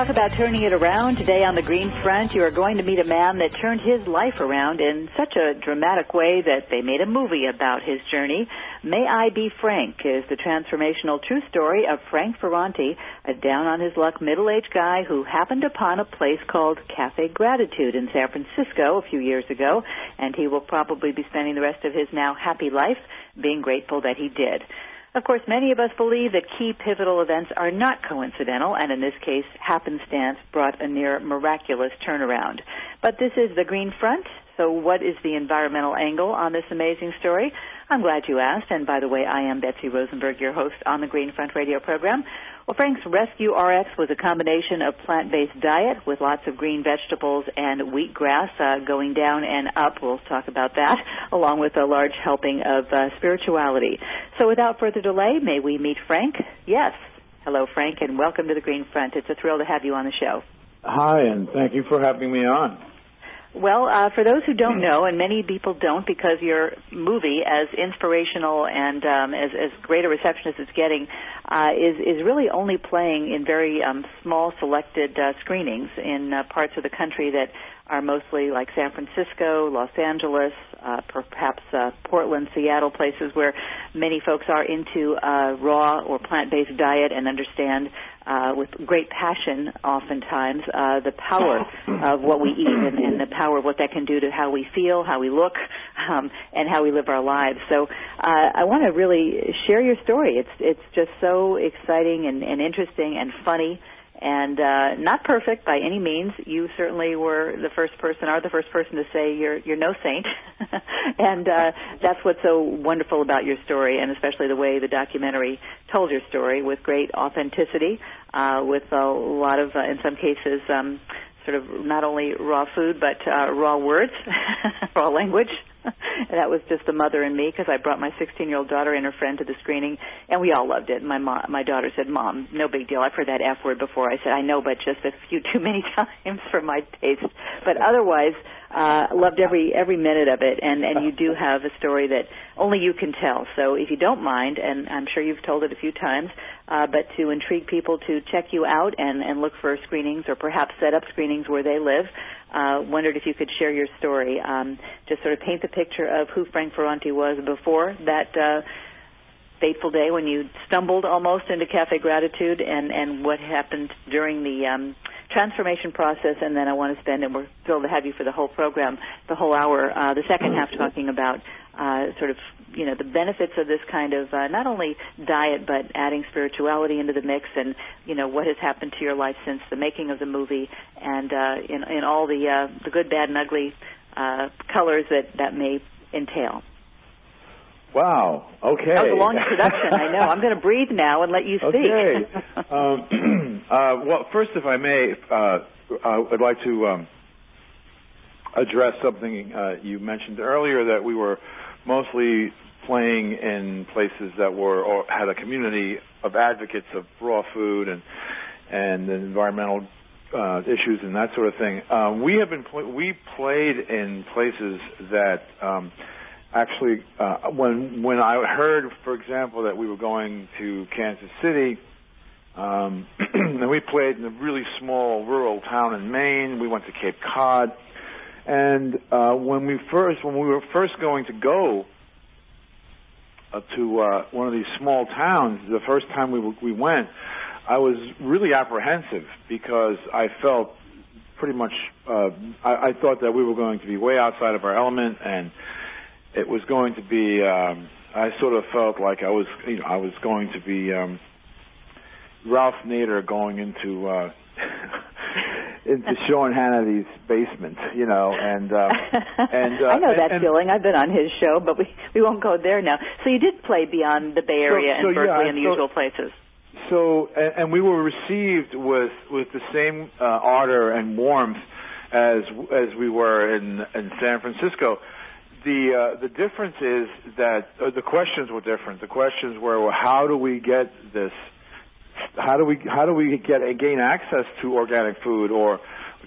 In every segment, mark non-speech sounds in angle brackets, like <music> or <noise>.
talk about turning it around. Today on the Green Front, you are going to meet a man that turned his life around in such a dramatic way that they made a movie about his journey. May I Be Frank is the transformational true story of Frank Ferrante, a down on his luck middle-aged guy who happened upon a place called Cafe Gratitude in San Francisco a few years ago, and he will probably be spending the rest of his now happy life being grateful that he did. Of course, many of us believe that key pivotal events are not coincidental, and in this case, happenstance brought a near miraculous turnaround. But this is the Green Front, so what is the environmental angle on this amazing story? I'm glad you asked, and by the way, I am Betsy Rosenberg, your host on the Green Front radio program. Well, Frank's Rescue RX was a combination of plant-based diet with lots of green vegetables and wheatgrass uh, going down and up. We'll talk about that, along with a large helping of uh, spirituality. So without further delay, may we meet Frank? Yes. Hello, Frank, and welcome to the Green Front. It's a thrill to have you on the show. Hi, and thank you for having me on. Well, uh, for those who don't know, and many people don't, because your movie, as inspirational and um, as, as great a reception as it's getting, uh, is is really only playing in very um, small, selected uh, screenings in uh, parts of the country that are mostly like San Francisco, Los Angeles, uh, perhaps uh, Portland, Seattle, places where many folks are into uh, raw or plant-based diet and understand uh, with great passion, oftentimes, uh, the power <laughs> of what we eat and, and the power of what that can do to how we feel, how we look, um, and how we live our lives. So, uh, I want to really share your story. It's it's just so exciting and, and interesting and funny and uh, not perfect by any means. You certainly were the first person, are the first person to say you're you're no saint, <laughs> and uh, that's what's so wonderful about your story, and especially the way the documentary told your story with great authenticity, uh, with a lot of, uh, in some cases. Um, Sort of not only raw food, but uh, raw words, <laughs> raw language, <laughs> that was just the mother and me because I brought my 16 year old daughter and her friend to the screening, and we all loved it. My mom, my daughter said, "Mom, no big deal. I've heard that F word before." I said, "I know, but just a few <laughs> too many times for my taste." But otherwise, uh, loved every every minute of it, and and you do <laughs> have a story that only you can tell. So if you don't mind, and I'm sure you've told it a few times, uh, but to intrigue people to check you out and and look for screenings or perhaps set up screenings where they live, uh, wondered if you could share your story, um, just sort of paint the picture of who Frank Ferrante was before that. Uh, fateful day when you stumbled almost into Cafe Gratitude and, and what happened during the um, transformation process, and then I want to spend, and we're thrilled to have you for the whole program, the whole hour, uh, the second half talking about uh, sort of, you know, the benefits of this kind of uh, not only diet, but adding spirituality into the mix, and you know what has happened to your life since the making of the movie, and uh, in, in all the uh, the good, bad, and ugly uh, colors that that may entail. Wow. Okay. That was a long introduction. I know. I'm going <laughs> to breathe now and let you speak. Okay. <laughs> um, <clears throat> uh, well, first, if I may, uh, I'd like to um, address something uh, you mentioned earlier that we were mostly playing in places that were or had a community of advocates of raw food and and environmental uh, issues and that sort of thing. Uh, we have been pl- we played in places that. Um, actually, uh, when when I heard, for example, that we were going to Kansas City, um, <clears throat> and we played in a really small rural town in Maine. We went to Cape Cod, and uh, when we first when we were first going to go uh, to uh, one of these small towns, the first time we we went, I was really apprehensive because I felt pretty much uh, I, I thought that we were going to be way outside of our element and it was going to be. Um, I sort of felt like I was, you know, I was going to be um, Ralph Nader going into uh, <laughs> into Sean Hannity's basement, you know, and um, <laughs> and uh, I know that and, feeling. I've been on his show, but we we won't go there now. So you did play beyond the Bay Area so, and Berkeley yeah, and the so, usual places. So and, and we were received with with the same uh, ardor and warmth as as we were in in San Francisco the uh, the difference is that uh, the questions were different. The questions were, well, how do we get this? how do we how do we get gain access to organic food or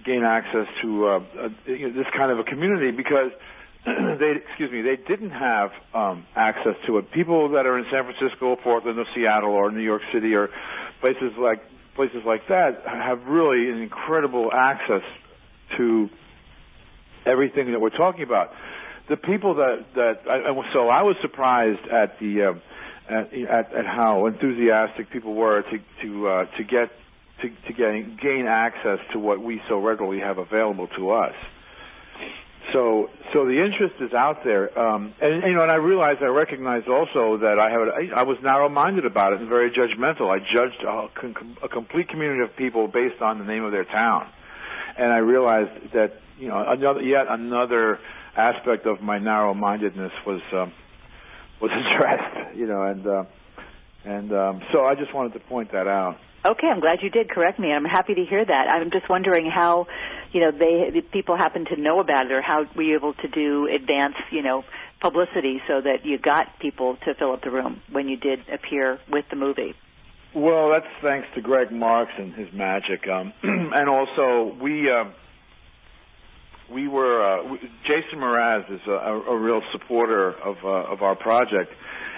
gain access to uh, uh, this kind of a community because <clears throat> they excuse me they didn't have um, access to it. People that are in San Francisco, Portland, or Seattle, or New York City, or places like places like that have really an incredible access to everything that we're talking about. The people that that I, so I was surprised at the uh, at, at, at how enthusiastic people were to to uh, to get to, to gain gain access to what we so readily have available to us. So, so the interest is out there, um, and you know, and I realized, I recognized also that I have, I, I was narrow-minded about it and very judgmental. I judged a, a complete community of people based on the name of their town, and I realized that you know, another yet another aspect of my narrow-mindedness was um, was <laughs> addressed, you know, and uh, and um, so I just wanted to point that out. Okay, I'm glad you did correct me. I'm happy to hear that. I'm just wondering how, you know, they the people happen to know about it, or how were you able to do advance, you know, publicity so that you got people to fill up the room when you did appear with the movie. Well, that's thanks to Greg Marks and his magic, um, <clears throat> and also we. Uh, we were uh, Jason Mraz is a, a, real supporter of uh, of our project,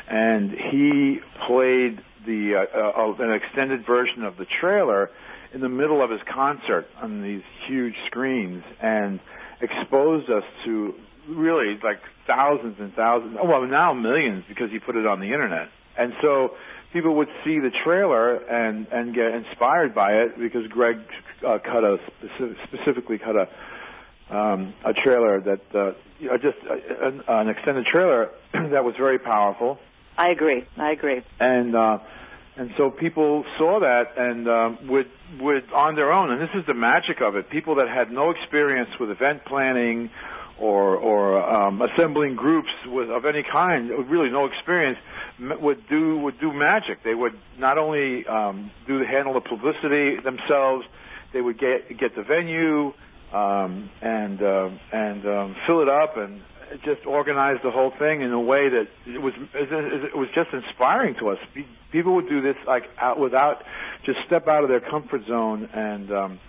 and he played the uh, uh, an extended version of the trailer in the middle of his concert on these huge screens and exposed us to really like thousands and thousands well now millions because he put it on the internet. And so people would see the trailer and and get inspired by it because Greg uh, cut a specifically cut a um, a trailer that uh, you know, just uh, an, an extended trailer <clears throat> that was very powerful I agree. I agree. And uh, and so people saw that and um, would would on their own, and this is the magic of it. People that had no experience with event planning or or um, assembling groups with of any kind, really no experience, would do would do magic. They would not only um, do the handle the publicity themselves, they would get get the venue um, and uh, and um, fill it up and just organize the whole thing in a way that it was it was just inspiring to us. People would do this like out, without just step out of their comfort zone and um,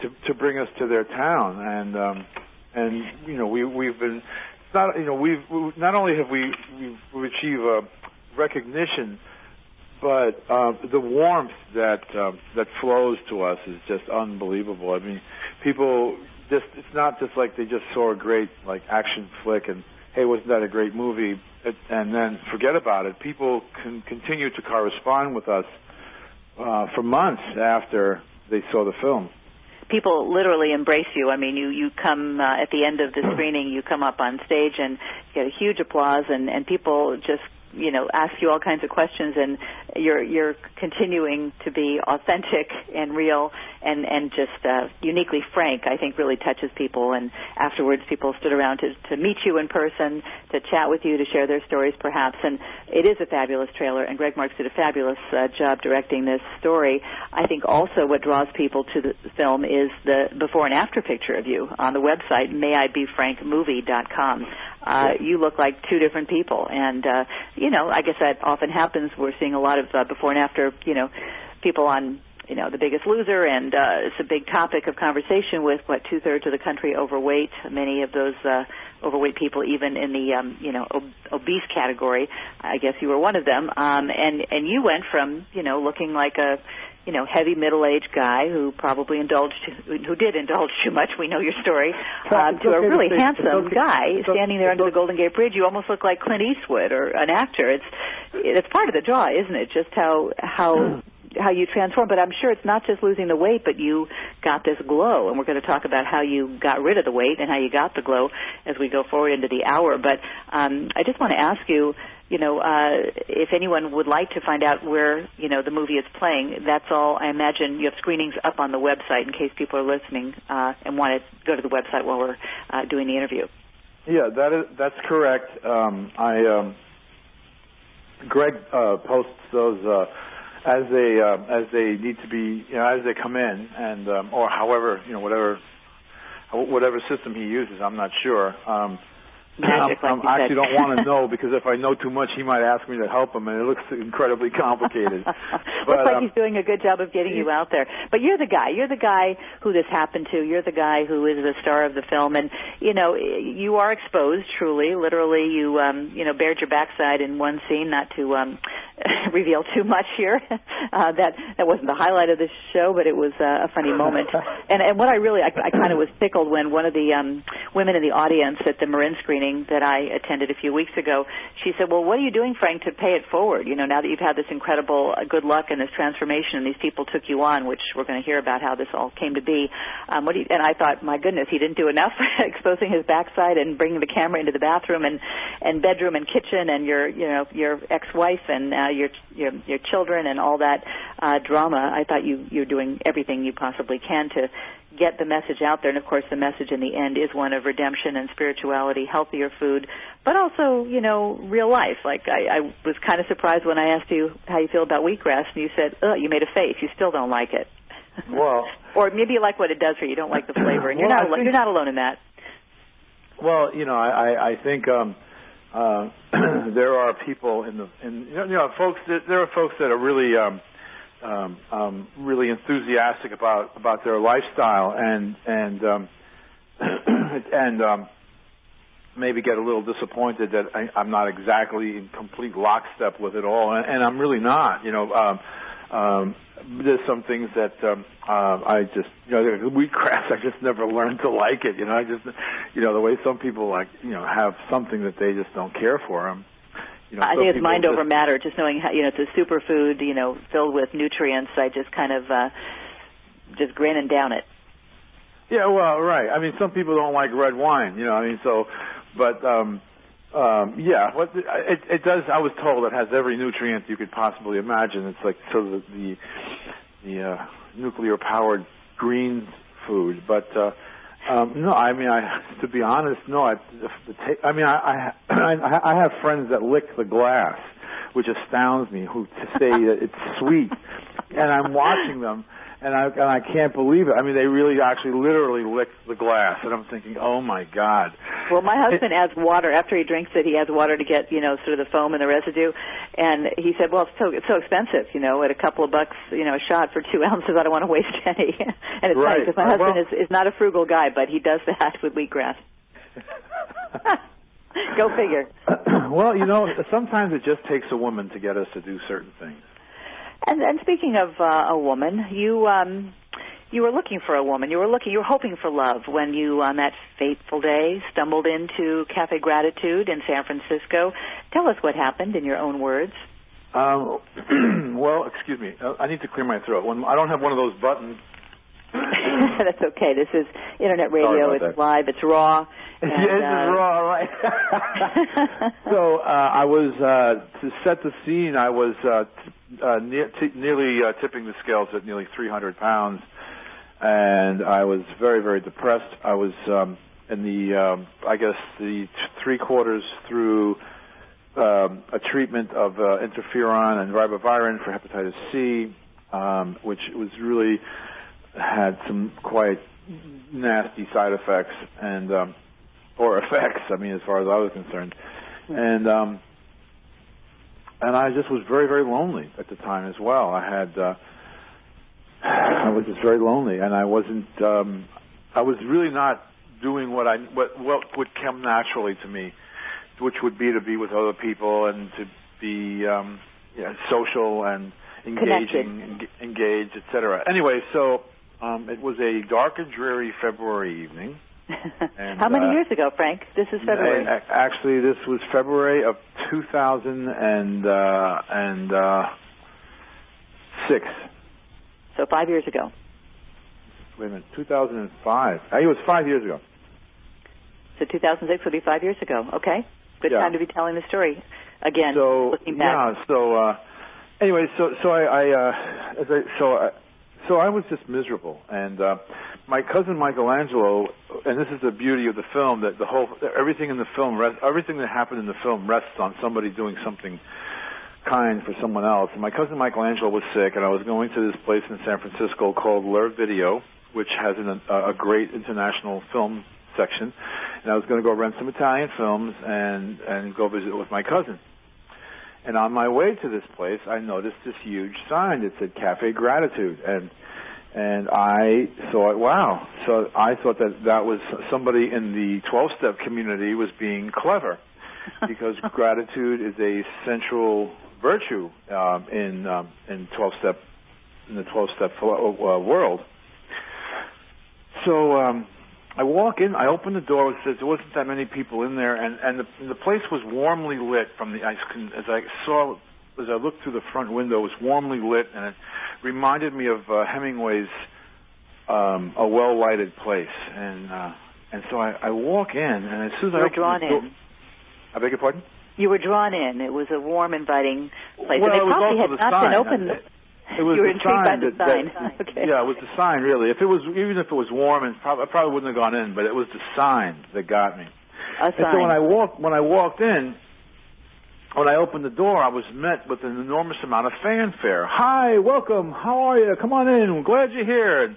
to to bring us to their town and um, and you know we we've been not you know we've we, not only have we we've, we've achieved a recognition but uh, the warmth that uh, that flows to us is just unbelievable. I mean, people just it's not just like they just saw a great like action flick and hey wasn't that a great movie? It, and then forget about it. People can continue to correspond with us uh, for months after they saw the film. People literally embrace you. I mean, you you come uh, at the end of the <clears throat> screening, you come up on stage and get a huge applause, and and people just you know ask you all kinds of questions and you're you're continuing to be authentic and real and and just uh, uniquely frank I think really touches people. And afterwards people stood around to to meet you in person to chat with you to share their stories perhaps. And it is a fabulous trailer. And Greg Marks did a fabulous uh, job directing this story. I think also what draws people to the film is the before and after picture of you on the website mayibefrankmovie.com uh, you look like two different people. And, uh, you know, I guess that often happens. We're seeing a lot of uh, before and after, you know, people on, you know, The Biggest Loser, and uh, it's a big topic of conversation with, what, two-thirds of the country overweight. Many of those uh, overweight people even in the, um, you know, ob- obese category. I guess you were one of them. Um, and, and you went from, you know, looking like a, you know, heavy middle-aged guy who probably indulged, who did indulge too much. We know your story. Uh, to a really handsome guy standing there under the Golden Gate Bridge. You almost look like Clint Eastwood or an actor. It's it's part of the draw, isn't it? Just how how <clears throat> how you transform. But I'm sure it's not just losing the weight, but you got this glow. And we're going to talk about how you got rid of the weight and how you got the glow as we go forward into the hour. But um, I just want to ask you you know, uh, if anyone would like to find out where, you know, the movie is playing, that's all. I imagine you have screenings up on the website in case people are listening uh, and want to go to the website while we're uh, doing the interview. Yeah, that is that's correct. Um, I um, Greg uh, posts those uh, as they uh, as they need to be, you know, as they come in, and um, or however, you know, whatever whatever system he uses, I'm not sure. Um, magic, I like you actually said. don't want to <laughs> know because if I know too much, he might ask me to help him, and it looks incredibly complicated. <laughs> Looks like um, he's doing a good job of getting you out there. But you're the guy. You're the guy who this happened to. You're the guy who is the star of the film, and you know you are exposed. Truly, literally, you um, you know bared your backside in one scene. Not to um, <laughs> reveal too much here. Uh, that that wasn't the highlight of the show, but it was uh, a funny moment. and and what I really I, I kind of was tickled when one of the um, women in the audience at the Marin screening that I attended a few weeks ago, she said, "Well, what are you doing, Frank, to pay it forward? You know, now that you've had this incredible uh, good luck and this transformation, and these people took you on, which we're going to hear about how this all came to be. Um, what do you, and I thought, my goodness, he didn't do enough <laughs> exposing his backside and bringing the camera into the bathroom and and bedroom and kitchen and your you know your ex-wife and uh, your your your children and all that uh, drama. I thought you you're doing everything you possibly can to get the message out there. And of course, the message in the end is one of redemption and spirituality, healthier food, but also, you know, real life. Like I, I was kind of surprised when I asked you how you feel about wheatgrass, and you said, "Oh, you made a face. You still don't like it." Well, <laughs> or maybe you like what it does for you. You don't like the flavor, and you're not think- you're not alone in that. Well, you know, I, I, I think um, uh, <clears throat> there are people in the, in, you know, you know, folks. That, there are folks that are really, um, um, um, really enthusiastic about about their lifestyle, and and um, <clears throat> and um, maybe get a little disappointed that I, I'm not exactly in complete lockstep with it all, and, and I'm really not. You know, um, um, there's some things that um, uh, I just, you know, wheatgrass. I just never learned to like it. You know, I just, you know, the way some people like, you know, have something that they just don't care for them. You know, I think it's mind just- over matter. Just knowing how you know it's a superfood, you know, filled with nutrients. I just kind of uh, just grin and down it. Yeah, well, right. I mean, some people don't like red wine, you know. I mean, so, but um, um, yeah, what it, it does. I was told it has every nutrient you could possibly imagine. It's like sort of the the uh, nuclear powered green food, but. uh um, no, I mean, I <laughs> to be honest, no. I, ta- I mean, I, <clears throat> I I have friends that lick the glass, which astounds me. Who to say that it's sweet, and I'm watching them, and I and I can't believe it. I mean, they really actually literally lick the glass, and I'm thinking, oh my god. Well, my husband adds water after he drinks it. He adds water to get you know sort of the foam and the residue, and he said, "Well, it's so it's so expensive, you know, at a couple of bucks, you know, a shot for two <laughs> ounces. I don't want to waste any." and it's Right. because my husband Well- is is not a frugal guy, but he does that with wheatgrass. <laughs> Go figure. <clears throat> well, you know, sometimes it just takes a woman to get us to do certain things. And, and speaking of uh, a woman, you um, you were looking for a woman. You were looking. You were hoping for love when you, on that fateful day, stumbled into Cafe Gratitude in San Francisco. Tell us what happened in your own words. Um, <clears throat> well, excuse me. Uh, I need to clear my throat. When I don't have one of those buttons. <laughs> That's okay. This is internet radio. It's that. live. It's raw. <laughs> And, this is uh, raw, right? <laughs> so uh, I was uh, to set the scene. I was uh, t- uh, ne- t- nearly uh, tipping the scales at nearly 300 pounds, and I was very, very depressed. I was um, in the, um, I guess, the t- three quarters through um, a treatment of uh, interferon and ribavirin for hepatitis C, um, which was really had some quite nasty side effects and um, or effects. I mean, as far as I was concerned, and um, and I just was very very lonely at the time as well. I had uh, <sighs> I was just very lonely, and I wasn't. Um, I was really not doing what I what what would come naturally to me, which would be to be with other people and to be um, yeah, social and engaging, eng- engaged, etc. Anyway, so um, it was a dark and dreary February evening. And, How many uh, years ago, Frank? This is February. Actually, this was February of 2000 and uh, and uh, six. So five years ago. Wait a minute, 2005. Uh, It was five years ago. So 2006 would be five years ago. Okay. Good Yeah. time to be telling the story again. so looking back. yeah, so uh, anyway, so so I, I uh, as I so I, so I was just miserable, and uh, my cousin Michelangelo, and this is the beauty of the film that the whole everything in the film rest, everything that happened in the film rests on somebody doing something kind for someone else. And my cousin Michelangelo was sick, and I was going to this place in San Francisco called Le Video, which has an, a, a great international film section. and I was going to go rent some Italian films and and go visit with my cousin. And on my way to this place, I noticed this huge sign that said Cafe Gratitude, and and I thought, wow. So I thought that that was somebody in the 12-step community was being clever, <laughs> because gratitude is a central virtue um, in um, in 12-step in the 12-step uh, world. So um, I walk in, I open the door. It says there wasn't that many people in there, and and the, and the place was warmly lit from the I as I saw as I looked through the front window. It was warmly lit, and it reminded me of uh, Hemingway's um, "A Well Lighted Place," and uh, and so I, I walk in, and as soon as You I drawn the door, in. I beg your pardon. You were drawn in. It was a warm, inviting place. Well, and it it was probably also had the not been sign. open. It- was You were the intrigued by sign the that, that- <laughs> Okay. Yeah, it was the sign really. If it was even if it was warm, and prob- I probably wouldn't have gone in, but it was the sign that got me. a And so when I walked when I walked in, when I opened the door, I was met with an enormous amount of fanfare. Hi, welcome. How are you? Come on in. I'm glad you're here. And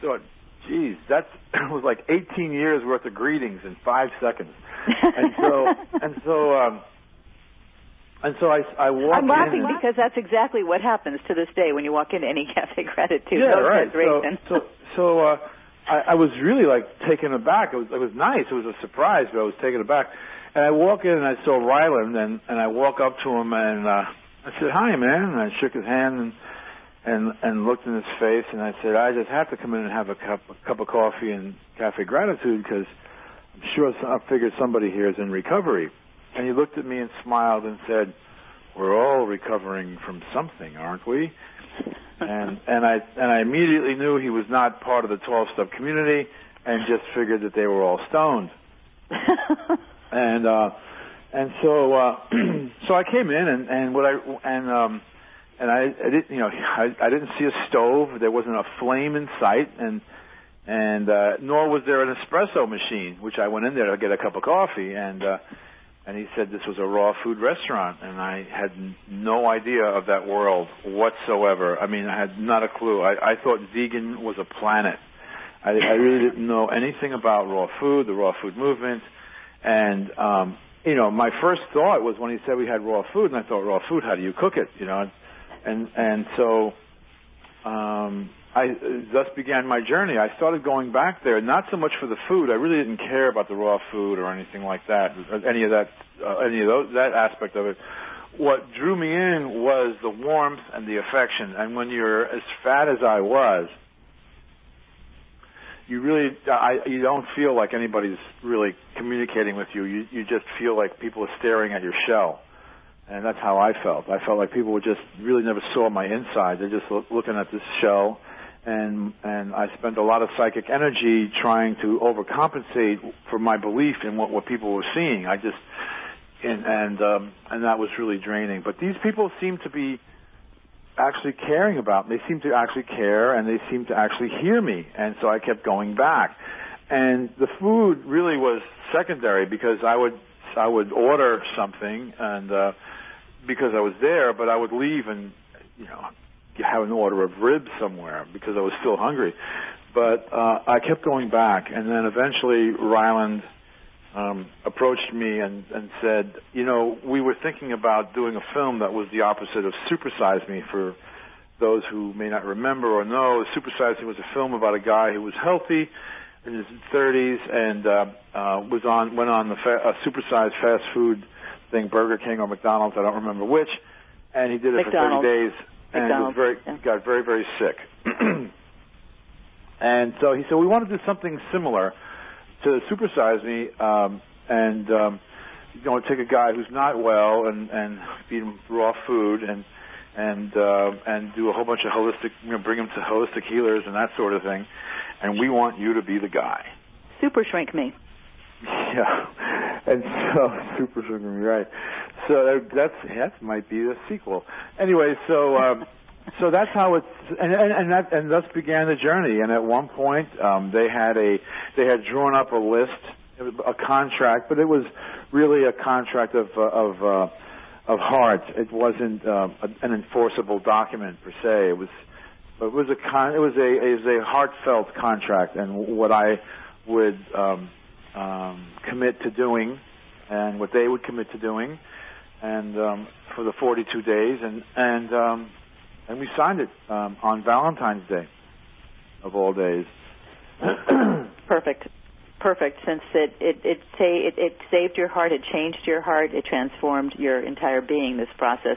thought, geez, that <laughs> was like 18 years worth of greetings in five seconds. And so <laughs> and so um, and so I I walked I'm laughing in. because that's exactly what happens to this day when you walk into any <laughs> cafe gratitude. yeah, right. So, so, so uh, I, I was really like taken aback. It was, it was nice. It was a surprise, but I was taken aback. And I walk in and I saw Ryland, and and I walk up to him and uh, I said, "Hi, man." And I shook his hand and and and looked in his face, and I said, "I just have to come in and have a cup a cup of coffee and cafe gratitude because I'm sure I figured somebody here is in recovery." And he looked at me and smiled and said, "We're all recovering from something, aren't we?" and and I and I immediately knew he was not part of the 12 step community, and just figured that they were all stoned. <laughs> And uh, and so uh, <clears throat> so I came in and and what I and um, and I, I didn't you know I, I didn't see a stove. There wasn't a flame in sight, and and uh, nor was there an espresso machine, which I went in there to get a cup of coffee and. Uh, and he said this was a raw food restaurant, and I had no idea of that world whatsoever. I mean, I had not a clue. I, I thought vegan was a planet. I, I really didn't know anything about raw food, the raw food movement, and um, you know, my first thought was when he said we had raw food, and I thought, raw food, how do you cook it? You know, and and so um, I thus began my journey. I started going back there, not so much for the food. I really didn't care about the raw food or anything like that, any of that, uh, any of those, that aspect of it. What drew me in was the warmth and the affection. And when you're as fat as I was, you really, I, you don't feel like anybody's really communicating with you. You, you just feel like people are staring at your shell and that's how I felt. I felt like people were just really never saw my inside. They're just loo- looking at this shell, and and I spent a lot of psychic energy trying to overcompensate for my belief in what what people were seeing. I just and and um, and that was really draining. But these people seem to be actually caring about me. They seem to actually care, and they seem to actually hear me. And so I kept going back. And the food really was secondary because I would I would order something and uh because I was there, but I would leave and you know have an order of ribs somewhere because I was still hungry. But uh I kept going back and then eventually Ryland um approached me and and said, "You know, we were thinking about doing a film that was the opposite of Supersize Me for those who may not remember or know, Supersize Me was a film about a guy who was healthy in his 30s and uh, uh, was on went on the fa- uh, supersized fast food thing, Burger King or McDonald's, I don't remember which, and he did it McDonald's. for 30 days and McDonald's, very yeah. got very very sick. <clears throat> and so he said we want to do something similar to Supersize Me um, and um, you know take a guy who's not well and and feed him raw food and and uh, and do a whole bunch of holistic, you know, bring him to holistic healers and that sort of thing. And we want you to be the guy. Super shrink me. <laughs> Yeah, <laughs> and so <laughs> super sugar, right? So that- that's that might be the sequel. Anyway, so um, <laughs> so that's how it's and and and, that, and thus began the journey. And at one point, um, they had a they had drawn up a list, a contract, but it was really a contract of uh, of uh, of heart. It wasn't uh, an enforceable document per se. It was it was a con- it was a it was a heartfelt contract, and what I would um, um, commit to doing, and what they would commit to doing, and um, for the 42 days, and and um, and we signed it um, on Valentine's Day, of all days. <clears throat> Perfect. Perfect. Since it it it, say, it it saved your heart, it changed your heart, it transformed your entire being. This process,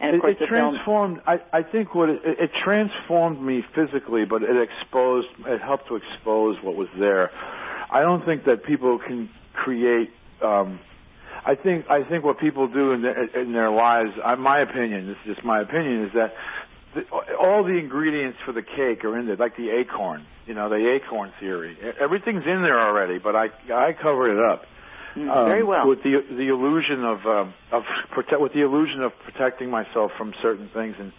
and of it, course it the film. transformed. I, I think what it, it transformed me physically, but it exposed. It helped to expose what was there. I don't think that people can create. Um, I think I think what people do in their, in their lives. I, my opinion. This is just my opinion. Is that the, all the ingredients for the cake are in there, like the acorn. You know, the acorn theory. Everything's in there already, but I I cover it up. Mm, Um, very well. With the the illusion of um, of protect with the illusion of protecting myself from certain things, and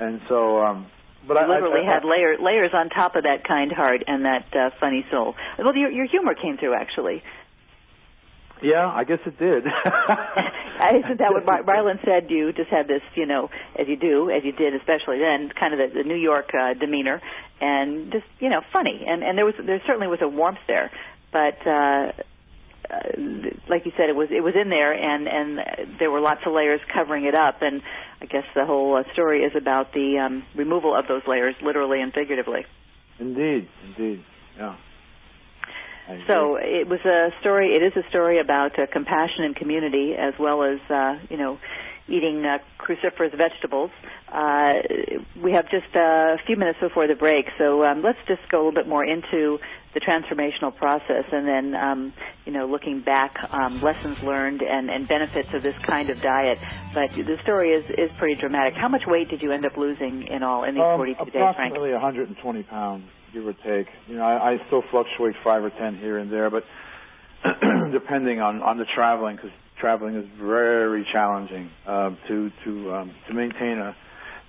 and so. Um, but You I literally I, I, had layer, layers on top of that kind heart and that uh, funny soul. Well, your, your humor came through actually. Yeah, I guess it did. <laughs> Isn't that what Mar- Marlon said? You just had this, you know, as you do, as you did, especially then, kind of the, the New York uh, demeanor, and just, you know, funny. And and there was there certainly was a warmth there, but uh, like you said, it was it was in there, and and there were lots of layers covering it up. And I guess the whole uh, story is about the um, removal of those layers, literally and figuratively. indeed, indeed, yeah. So it was a story. It is a story about uh, compassion and community, as well as uh, you know, eating uh, cruciferous vegetables. Uh, we have just a few minutes before the break, so um, let's just go a little bit more into the transformational process, and then um, you know, looking back, um, lessons learned and, and benefits of this kind of diet. But the story is is pretty dramatic. How much weight did you end up losing in all in these um, 42 days, Frank? approximately 120 pounds, give or take. You know, I, I still fluctuate five or ten here and there, but <clears throat> depending on on the traveling, because traveling is very challenging uh, to to um, to maintain a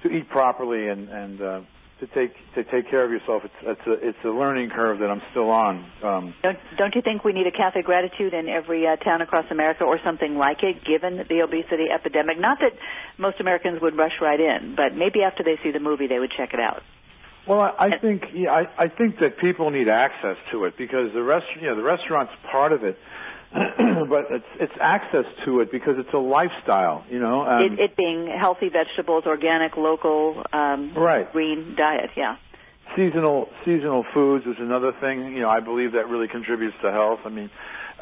to eat properly and and uh, to take to take care of yourself. It's it's a it's a learning curve that I'm still on. Um, Don't, don't you think we need a cafe gratitude in every uh, town across America or something like it, given the obesity epidemic? Not that most Americans would rush right in, but maybe after they see the movie, they would check it out. Well, I, I think yeah, I, I think that people need access to it because the rest, you know, the restaurant's part of it, <clears throat> but it's it's access to it because it's a lifestyle, you know. Um, it, it being healthy vegetables, organic, local, um, Right. green diet. Yeah. seasonal seasonal foods is another thing. You know, I believe that really contributes to health. I mean,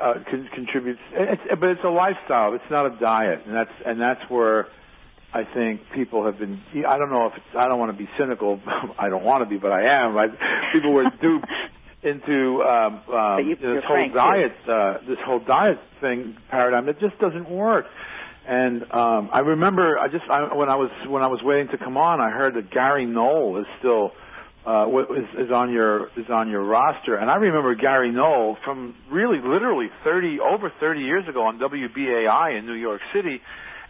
uh, con- contributes, it's, but it's a lifestyle. It's not a diet, and that's and that's where I think people have been. I don't know if it's. I don't want to be cynical. <laughs> I don't want to be, but I am. I, people were duped <laughs> into um, um, you- this whole diet, uh, this whole diet thing paradigm. It just doesn't work. And um, I remember, I just I, when I was when I was waiting to come on, I heard that Gary Null is still uh, is, is on your is on your roster. And I remember Gary Null from really literally 30 over 30 years ago on WBAI in New York City,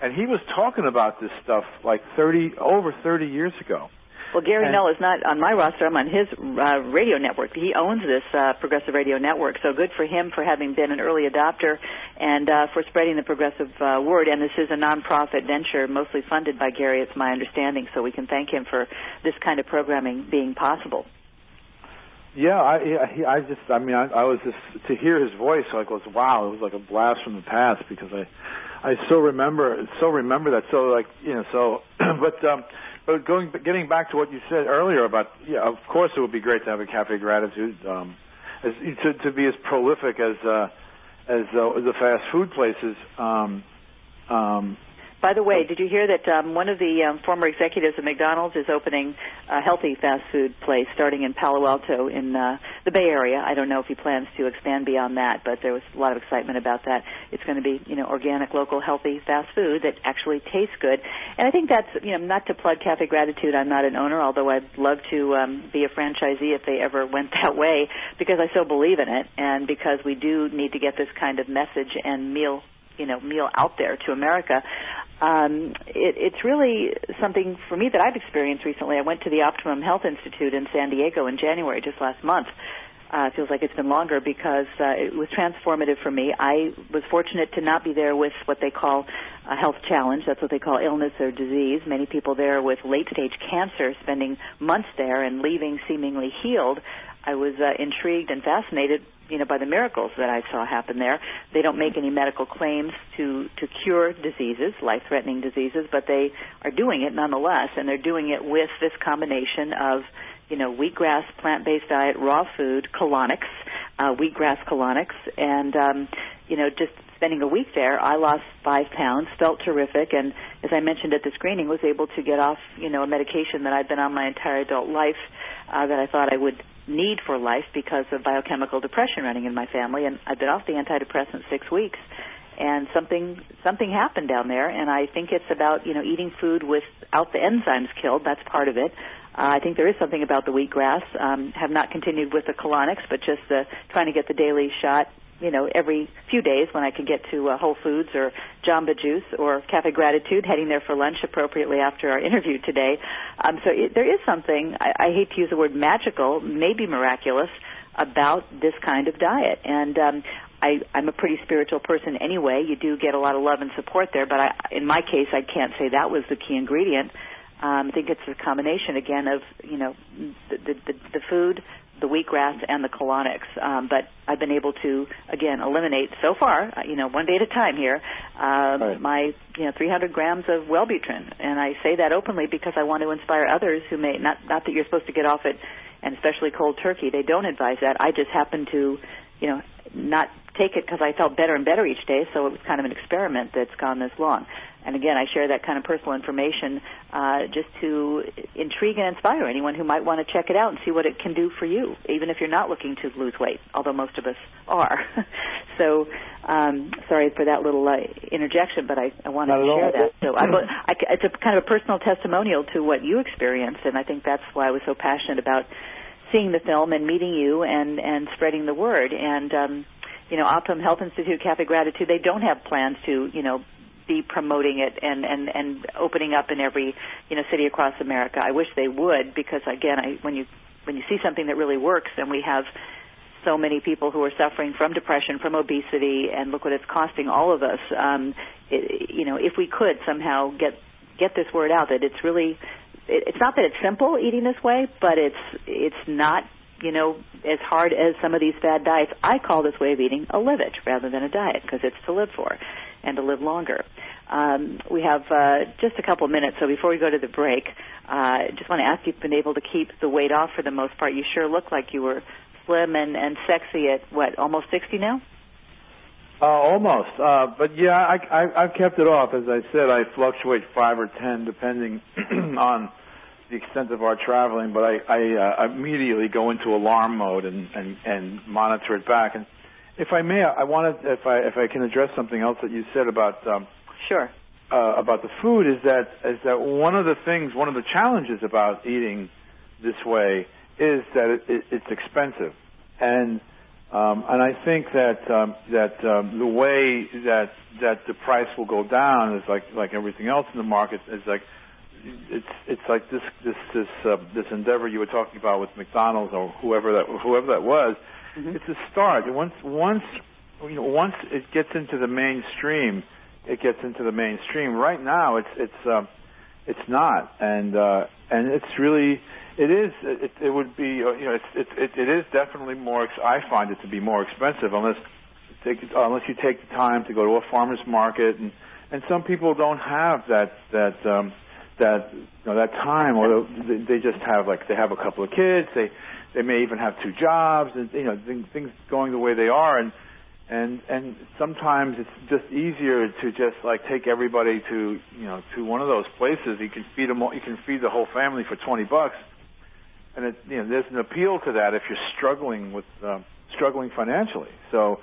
and he was talking about this stuff like 30 over 30 years ago. Well, Gary And- Null is not on my roster. I'm on his uh, radio network. He owns this uh, progressive radio network, so good for him for having been an early adopter and uh, for spreading the progressive uh, word. And this is a nonprofit venture, mostly funded by Gary. It's my understanding, so we can thank him for this kind of programming being possible. Yeah, I he, I just I mean I, I was just to hear his voice like was wow it was like a blast from the past because I I still remember still remember that so like you know so <clears throat> but um but going getting back to what you said earlier about yeah of course it would be great to have a cafe gratitude um as to to be as prolific as uh as uh, the fast food places um um By the way, did you hear that um, one of the um, former executives of McDonald's is opening a healthy fast food place starting in Palo Alto in uh, the Bay Area? I don't know if he plans to expand beyond that, but there was a lot of excitement about that. It's going to be, you know, organic, local, healthy fast food that actually tastes good. And I think that's, you know, not to plug Cafe Gratitude. I'm not an owner, although I'd love to um, be a franchisee if they ever <laughs> went that way, because I so believe in it, and because we do need to get this kind of message and meal you know meal out there to America. Um, it, it's really something for me that I've experienced recently. I went to the Optimum Health Institute in San Diego in January, just last month. Uh, feels like it's been longer because uh, it was transformative for me. I was fortunate to not be there with what they call a health challenge. That's what they call illness or disease. Many people there with late stage cancer spending months there and leaving seemingly healed. I was uh, intrigued and fascinated, you know, by the miracles that I saw happen there. They don't make any medical claims to to cure diseases, life-threatening diseases, but they are doing it nonetheless, and they're doing it with this combination of you know, wheatgrass plant-based diet, raw food, colonics, uh, wheatgrass colonics, and um, you know, just spending a week there, I lost five pounds, felt terrific, and as I mentioned at the screening, was able to get off, you know, a medication that I'd been on my entire adult life uh, that I thought I would need for life because of biochemical depression running in my family, and I've been off the antidepressant six weeks. And something something happened down there, and I think it's about you know eating food without the enzymes killed. That's part of it. Uh, I think there is something about the wheatgrass. Um, have not continued with the colonics, but just uh, trying to get the daily shot you know, every few days when I could get to uh, Whole Foods or Jamba Juice or Cafe Gratitude, heading there for lunch appropriately after our interview today. Um, so it, there is something, I, I hate to use the word magical, maybe miraculous, about this kind of diet. And um, I, I'm a pretty spiritual person anyway. You do get a lot of love and support there, but I, in my case, I can't say that was the key ingredient. Um, I think it's a combination again of you know the the, the food, the wheatgrass and the colonics. Um, but I've been able to again eliminate so far, uh, you know, one day at a time here, uh, right. my you know 300 grams of Wellbutrin, and I say that openly because I want to inspire others who may not not that you're supposed to get off it, and especially cold turkey. They don't advise that. I just happen to, you know, not take it because I felt better and better each day. So it was kind of an experiment that's gone this long. And again, I share that kind of personal information uh, just to intrigue and inspire anyone who might want to check it out and see what it can do for you, even if you're not looking to lose weight, although most of us are. <laughs> so, um, sorry for that little uh, interjection, but I, I wanted to share that. So, I, I, it's a kind of a personal testimonial to what you experienced, and I think that's why I was so passionate about seeing the film and meeting you and and spreading the word and. um you know, Optimum Health Institute, Cafe Gratitude, they don't have plans to, you know, be promoting it and and and opening up in every you know city across America. I wish they would because again, I when you when you see something that really works, and we have so many people who are suffering from depression, from obesity, and look what it's costing all of us. Um, it, you know, if we could somehow get get this word out that it's really it, it's not that it's simple eating this way, but it's it's not you know as hard as some of these fad diets. I call this way of eating a live it rather than a diet because it's to live for and to live longer. Um, we have uh, just a couple minutes, so before we go to the break, I uh, just want to ask you've been able to keep the weight off for the most part. You sure look like you were slim and, and sexy at, what, almost 60 now? Uh, almost, uh, but yeah, I, I, I've kept it off. As I said, I fluctuate five or ten depending <clears throat> on the extent of our traveling. But I, I uh, immediately go into alarm mode and, and, and monitor it back. And if I may, I wanted if I if I can address something else that you said about um, sure. uh, about the food is that is that one of the things one of the challenges about eating this way is that it, it, it's expensive. And um, and I think that um, that um, the way that that the price will go down is like like everything else in the market is like it's it's like this this this uh, this endeavor you were talking about with McDonald's or whoever that whoever that was Mm-hmm. It's a start. Once once you know once it gets into the mainstream, it gets into the mainstream. Right now, it's it's um, it's not, and uh, and it's really it is it, it would be uh, you know it's it, it it is definitely more. I find it to be more expensive unless take unless you take the time to go to a farmer's market and and some people don't have that that um, that you know that time or they just have like they have a couple of kids they they may even have two jobs, and you know things going the way they are, and and and sometimes it's just easier to just like take everybody to you know to one of those places. You can feed them. all, You can feed the whole family for twenty bucks, and it, you know there's an appeal to that if you're struggling with uh, struggling financially. So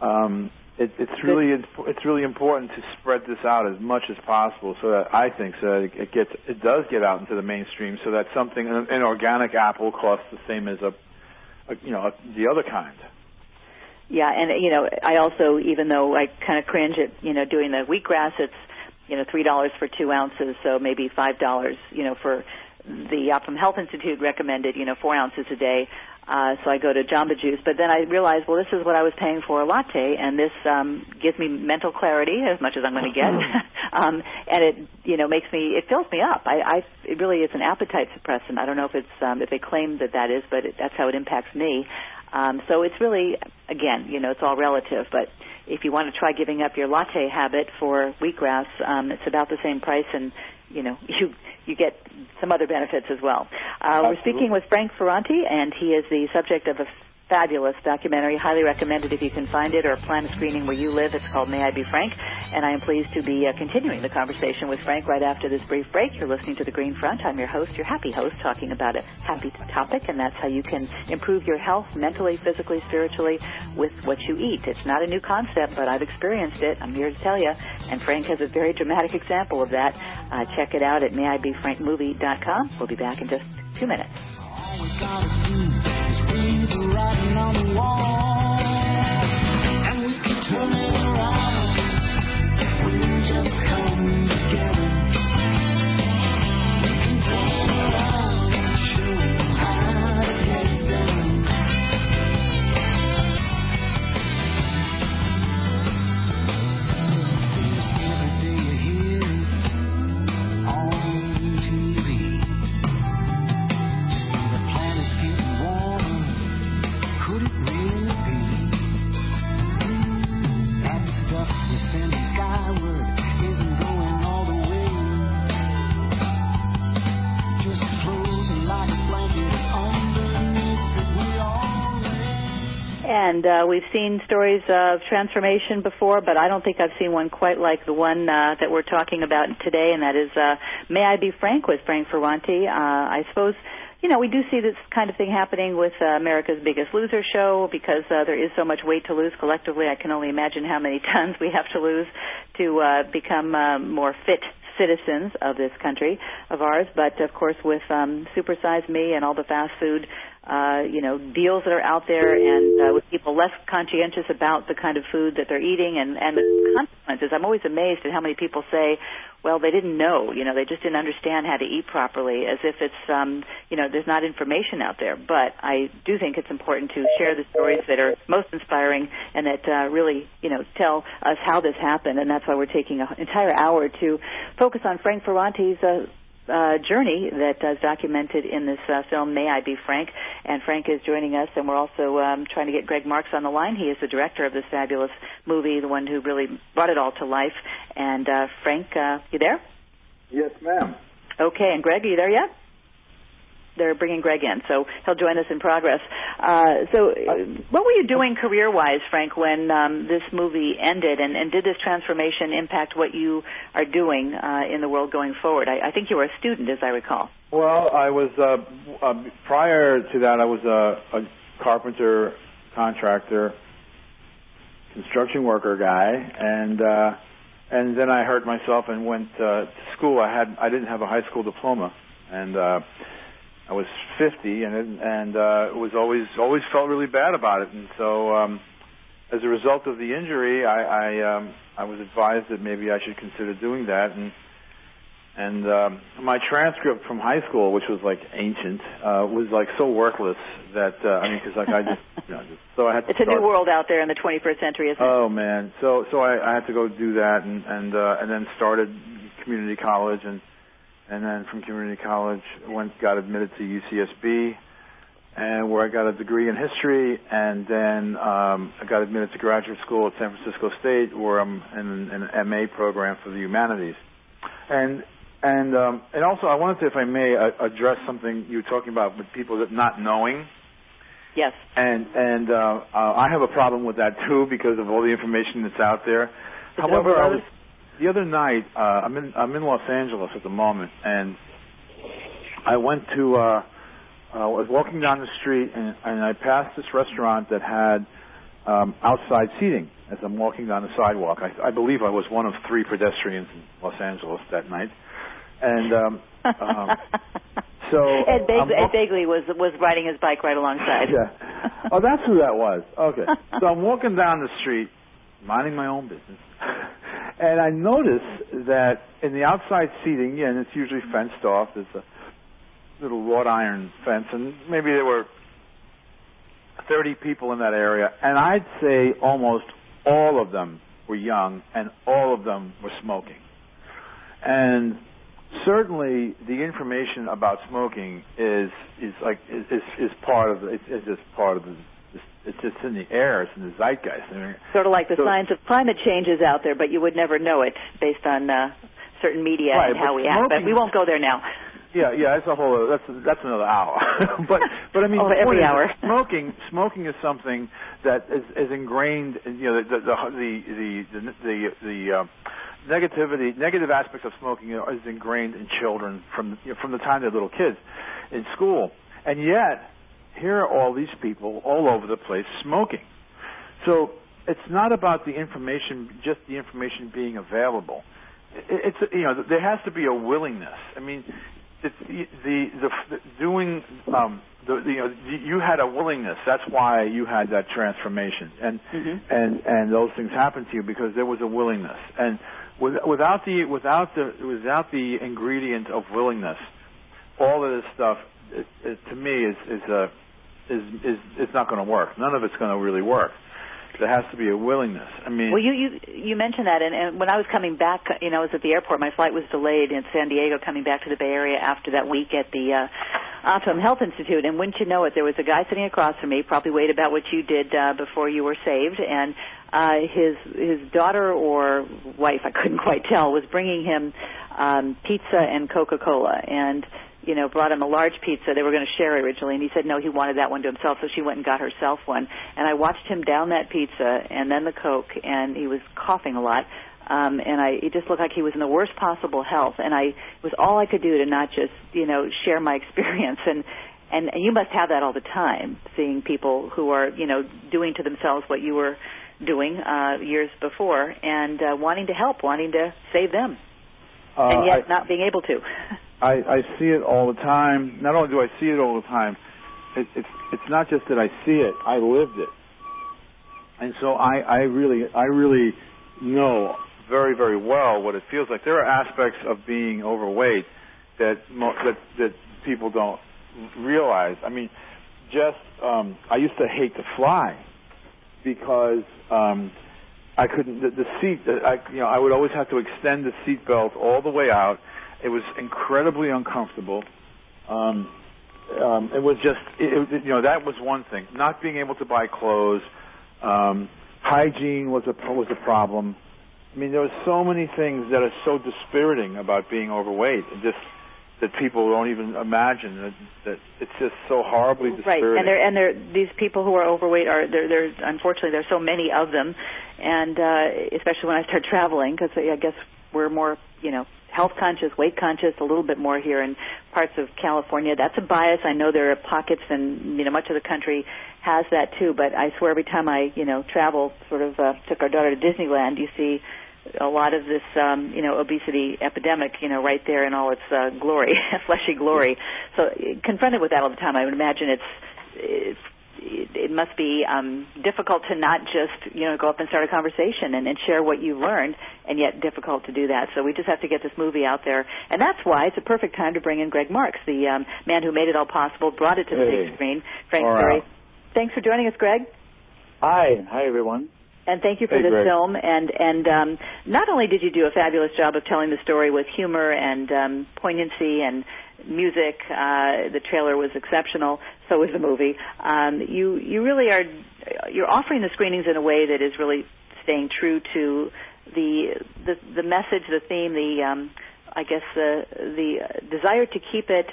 um, it, it's really it's really important to spread this out as much as possible, so that I think so that it gets it does get out into the mainstream, so that something an, an organic apple costs the same as a, a you know a, the other kind. Yeah, and you know I also even though I kind of cringe at you know doing the wheatgrass, it's you know three dollars for two ounces, so maybe five dollars you know for the uh, Optimum Health Institute recommended you know four ounces a day. Uh, so I go to Jamba Juice, but then I realized, well, this is what I was paying for a latte, and this um, gives me mental clarity as much as I'm going to get. <laughs> um, and it you know makes me it fills me up. I, I it really is an appetite suppressant. I don't know if it's um, if they claim that that is, but it, that's how it impacts me. Um, so it's really again, you know, it's all relative, but if you want to try giving up your latte habit for wheatgrass, um, it's about the same price, and you know <laughs> you you get some other benefits as well. Uh, we're speaking with Frank Ferrante, and he is the subject of a fabulous documentary. Highly recommended if you can find it or plan a screening where you live. It's called May I Be Frank. And I am pleased to be uh, continuing the conversation with Frank right after this brief break. You're listening to The Green Front. I'm your host, your happy host, talking about a happy topic, and that's how you can improve your health mentally, physically, spiritually with what you eat. It's not a new concept, but I've experienced it. I'm here to tell you. And Frank has a very dramatic example of that. Uh, check it out at mayibefrankmovie.com. We'll be back in just two minutes. On the wall, and we can turn it around. And uh, we've seen stories of transformation before, but I don't think I've seen one quite like the one uh, that we're talking about today, and that is uh, May I Be Frank with Frank Ferrante. Uh, I suppose, you know, we do see this kind of thing happening with uh, America's Biggest Loser show because uh, there is so much weight to lose collectively. I can only imagine how many <laughs> tons we have to lose to uh, become uh, more fit citizens of this country of ours. But of course, with um, Super Size Me and all the fast food, uh, you know, deals that are out there, and uh, with people less conscientious about the kind of food that they're eating and and the consequences. I'm always amazed at how many people say, well, they didn't know, you know, they just didn't understand how to eat properly, as if it's, um, you know, there's not information out there. But I do think it's important to share the stories that are most inspiring and that uh, really, you know, tell us how this happened. And that's why we're taking an entire hour to focus on Frank Ferrante's uh, uh, journey that is documented in this uh, film, May I Be Frank. And Frank is joining us, and we're also um, trying to get Greg Marks on the line. He is the director of this fabulous movie, the one who really brought it all to life. And uh, Frank, uh, you there? Yes, ma'am. Okay, and Greg, are you there yet? They're bringing Greg in, so he'll join us in progress. Uh, so, what were you doing career-wise, Frank, when um, this movie ended, and, and did this transformation impact what you are doing uh, in the world going forward? I, I think you were a student, as I recall. Well, I was uh, uh, prior to that. I was a, a carpenter, contractor, construction worker guy, and uh, and then I hurt myself and went uh, to school. I had I didn't have a high school diploma, and uh, I was 50, and it, and uh, it was always always felt really bad about it. And so, um, as a result of the injury, I I, um, I was advised that maybe I should consider doing that, and and um, my transcript from high school, which was like ancient, uh, was like so worthless that uh, I mean, because like I just, you know, just so I had to. It's a new world out there in the 21st century, isn't it? Oh man, so so I, I had to go do that, and and uh, and then started community college, and and then from community college went got admitted to UCSB, and where I got a degree in history, and then um, I got admitted to graduate school at San Francisco State, where I'm in an MA program for the humanities, and and um, and also I wanted to, if I may, uh, address something you were talking about with people that not knowing. Yes. And and uh, uh, I have a problem with that too because of all the information that's out there. It's However, I was, the other night uh, I'm in I'm in Los Angeles at the moment, and I went to uh, uh, I was walking down the street and, and I passed this restaurant that had um, outside seating as I'm walking down the sidewalk. I, I believe I was one of three pedestrians in Los Angeles that night, and um, um, <laughs> so Ed, Ed walk- Begley was was riding his bike right alongside. yeah. Oh, that's who that was. Okay. <laughs> So I'm walking down the street, minding my own business, <laughs> and I notice that in the outside seating, and it's usually fenced off. There's a little wrought iron fence, and maybe there were 30 people in that area, and I'd say almost all of them were young, and all of them were smoking. and certainly the information about smoking is is like is is part of it's, it's just part of the it's just in the air it's in the zeitgeist I mean, Sort of like the So- science of climate change is out there, but you would never know it based on uh, certain media Right, and how we act. But we won't go there now. yeah yeah that's a whole that's that's another hour <laughs> but but I mean Oh, every hour. smoking smoking is something that is, is ingrained in, you know the the the the the, the, the uh, negativity negative aspects of smoking you know, is ingrained in children from you know, from the time they're little kids in school and yet here are all these people all over the place smoking. So it's not about the information just the information being available. It's you know there has to be a willingness. I mean it's the the, the doing um the, you know you had a willingness. That's why you had that transformation. And Mhm. and and those things happened to you because there was a willingness. And with, without the without the without the ingredient of willingness all of this stuff it, it, to me is is a is is it's not going to work. None of it's going to really work. There has to be a willingness. I mean Well, you you you mentioned that, and, and when I was coming back, you know, I was at the airport. My flight was delayed in San Diego, coming back to the Bay Area after that week at the uh, Optimum Health Institute. And wouldn't you know it, there was a guy sitting across from me, probably weighed about what you did uh, before you were saved, and uh, his his daughter or wife, I couldn't quite tell, was bringing him um, pizza and Coca Cola, and you know, brought him a large pizza. They were going to share originally, and he said no, he wanted that one to himself. So she went and got herself one. And I watched him down that pizza and then the Coke, and he was coughing a lot. Um, and I, it just looked like he was in the worst possible health. And I, it was all I could do to not just, you know, share my <laughs> experience. And and you must have that all the time, seeing people who are, you know, doing to themselves what you were doing uh, years before, and uh, wanting to help, wanting to save them, uh, and yet I, not being able to. <laughs> I, I see it all the time. Not only do I see it all the time, it, it's it's not just that I see it. I lived it, and so I, I really I really know very very well what it feels like. There are aspects of being overweight that mo- that that people don't realize. I mean, just um, I used to hate to fly because um, I couldn't the, the seat. I you know I would always have to extend the seat belt all the way out. It was incredibly uncomfortable. Um, um, it was just, it, it, you know, that was one thing. Not being able to buy clothes, um, hygiene was a was a problem. I mean, there were so many things that are so dispiriting about being overweight. Just that people don't even imagine that, that it's just so horribly dispiriting. Right, and they're and there these people who are overweight are there. There, unfortunately, there's so many of them, and uh, especially when I start <laughs> traveling, because I guess we're more, you know, health conscious, weight conscious, a little bit more here in parts of California. That's a bias. I know there are pockets, and you know, much of the country has that too. But I swear, every time I, you know, travel, sort of uh, took our daughter to Disneyland, you see a lot of this, um, you know, obesity epidemic, you know, right there in all its uh, glory, <laughs> fleshy glory. So uh, confronted with that all the time, I would imagine it's, it's it must be um, difficult to not just you know go up and start a conversation and, and share what you've learned, and yet difficult to do that. So we just have to get this movie out there, and that's why it's a perfect time to bring in Greg Marks, the um, man who made it all possible, brought it to the Hey. big screen. Frank All right. Thanks for joining us, Greg. Hi, hi everyone. And thank you for Hey, this Greg. film. And and um, not only did you do a fabulous job of telling the story with humor and um, poignancy and music, uh, the trailer was exceptional. So was the movie. Um, you you really are you're offering the screenings in a way that is really staying true to the the, the message, the theme, the um, I guess the the desire to keep it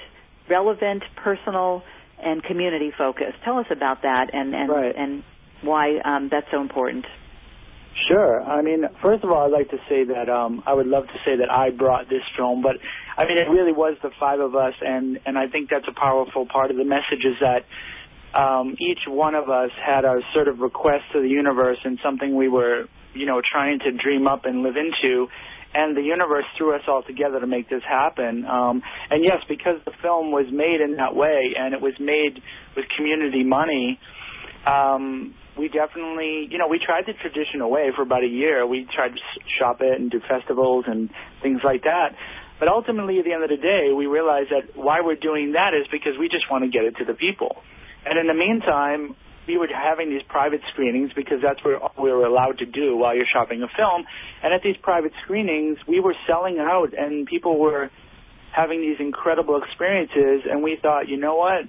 relevant, personal, and community focused. Tell us about that and and Right. and why um, that's so important. Sure. I mean, first of all, I'd like to say that um, I would love to say that I brought this film, but I mean, it really was the five of us, and and I think that's a powerful part of the message is that um, each one of us had a sort of request to the universe and something we were, you know, trying to dream up and live into. And the universe threw us all together to make this happen. Um, and yes, because the film was made in that way and it was made with community money, um, we definitely, you know, we tried the traditional way for about a year. We tried to shop it and do festivals and things like that. But ultimately, at the end of the day, we realized that why we're doing that is because we just want to get it to the people. And in the meantime, we were having these private screenings because that's what we were allowed to do while you're shopping a film. And at these private screenings, we were selling out, and people were having these incredible experiences. And we thought, you know what?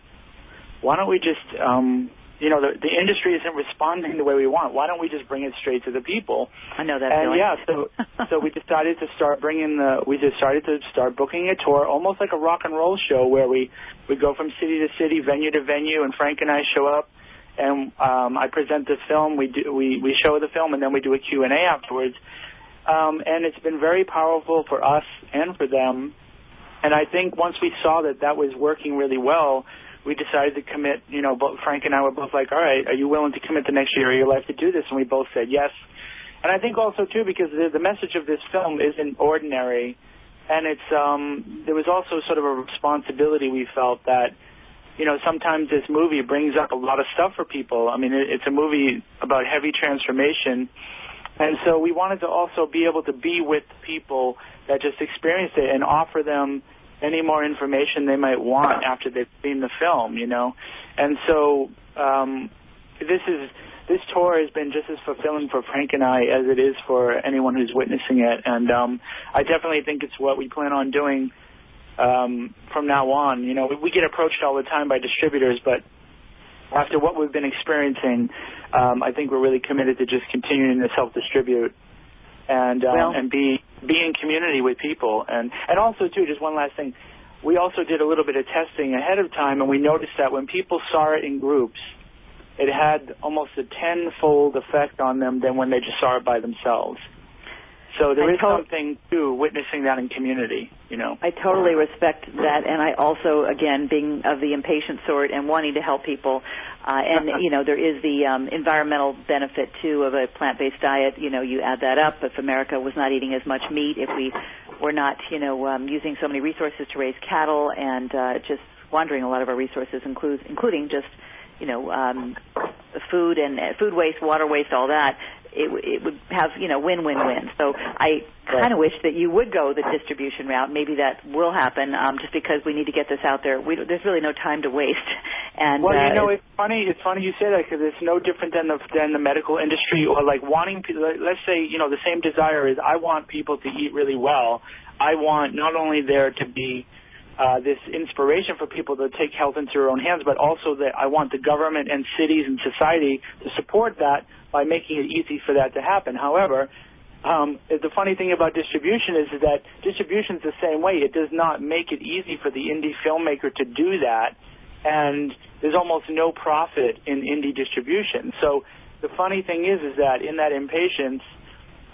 Why don't we just, um, you know, the, the industry isn't responding the way we want. Why don't we just bring it straight to the people? I know that and feeling. yeah, so <laughs> so we decided to start bringing the we decided to start booking a tour, almost like a rock and roll show, where we we go from city to city, venue to venue, and Frank and I show up, and um, I present the film. We do we we show the film, and then we do a Q and A afterwards. Um, and it's been very powerful for us and for them. And I think once we saw that that was working really well, we decided to commit. You know, both Frank and I were both like, "All right, are you willing to commit the next year of your life to do this?" And we both said yes. And I think also too because the, the message of this film isn't ordinary, and it's um, there was also sort of a responsibility we felt that. You know, sometimes this movie brings up a lot of stuff for people. I mean, it, it's a movie about heavy transformation, and so we wanted to also be able to be with people that just experienced it and offer them any more information they might want after they've seen the film, you know. And so um, this is this tour has been just as fulfilling for Frank and I as it is for anyone who's witnessing it. And um, I definitely think it's what we plan on doing um, from now on. You know, we, we get approached all the time by distributors, but after what we've been experiencing, um, I think we're really committed to just continuing to self-distribute and um, Well- and be be in community with people. And and also too just one last thing. We also did a little bit of testing ahead of time and we noticed that when people saw it in groups it had almost a tenfold effect on them than when they just saw it by themselves so there I is something to witnessing that in community you know I totally respect that, and I also, again, being of the impatient sort and wanting to help people, uh, and <laughs> you know, there is the um, environmental benefit too of a plant-based diet. You know, you add that up. If America was not eating as much meat, if we were not, you know, um, using so many resources to raise cattle, and uh, just squandering a lot of our resources, includes, including just, you know, um, food and uh, food waste, water waste, all that. It, it would have, you know, win-win-win. So I kind of wish that you would go the distribution route. Maybe that will happen, um, just because we need to get this out there. We, there's really no time to waste. And Well, uh, you know, it's funny. It's funny you say that because it's no different than the than the medical industry or like wanting. Let's say you know the same desire is I want people to eat really well. I want not only there to be uh, this inspiration for people to take health into their own hands, but also that I want the government and cities and society to support that by making it easy for that to happen. However, um, the funny thing about distribution is that distribution is the same way. It does not make it easy for the indie filmmaker to do that, and there's almost no profit in indie distribution. So the funny thing is, is that in that impatience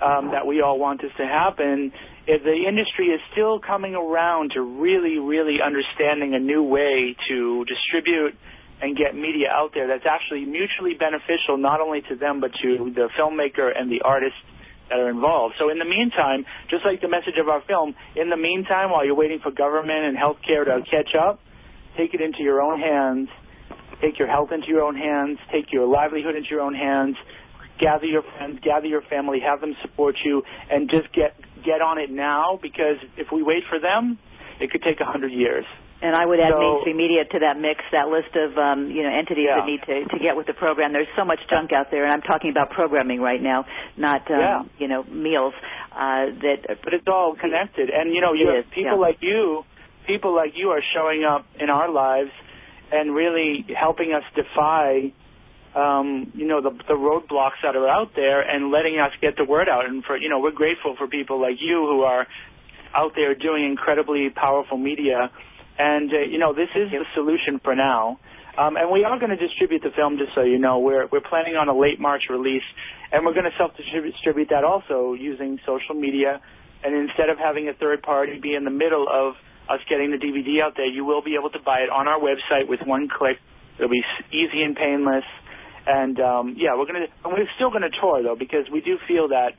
um, that we all want this to happen, if the industry is still coming around to really, really understanding a new way to distribute and get media out there that's actually mutually beneficial not only to them but to the filmmaker and the artist that are involved. So in the meantime, just like the message of our film, in the meantime, while you're waiting for government and healthcare to catch up, take it into your own hands. Take your health into your own hands. Take your livelihood into your own hands. Gather your friends, gather your family, have them support you, and just get get on it now. Because if we wait for them, it could take a hundred years. And I would add So- mainstream media to that mix, that list of um, you know entities Yeah. that need to, to get with the program. There's so much junk out there, and I'm talking about programming right now, not um, Yeah. you know meals. Uh, that but it's all connected. And you know, you have is, people yeah. like you, people like you are showing up in our lives and really helping us defy, um, you know, the the roadblocks that are out there and letting us get the word out. And for you know, we're grateful for people like you who are out there doing incredibly powerful media. And uh, you know, this is the solution for now. Um, and we are going to distribute the film, just so you know. We're we're planning on a late March release, and we're going to self-distribute that also using social media. And instead of having a third party be in the middle of us getting the DVD out there, you will be able to buy it on our website with one click. It'll be easy and painless. And um, yeah, we're gonna and we're still gonna tour though because we do feel that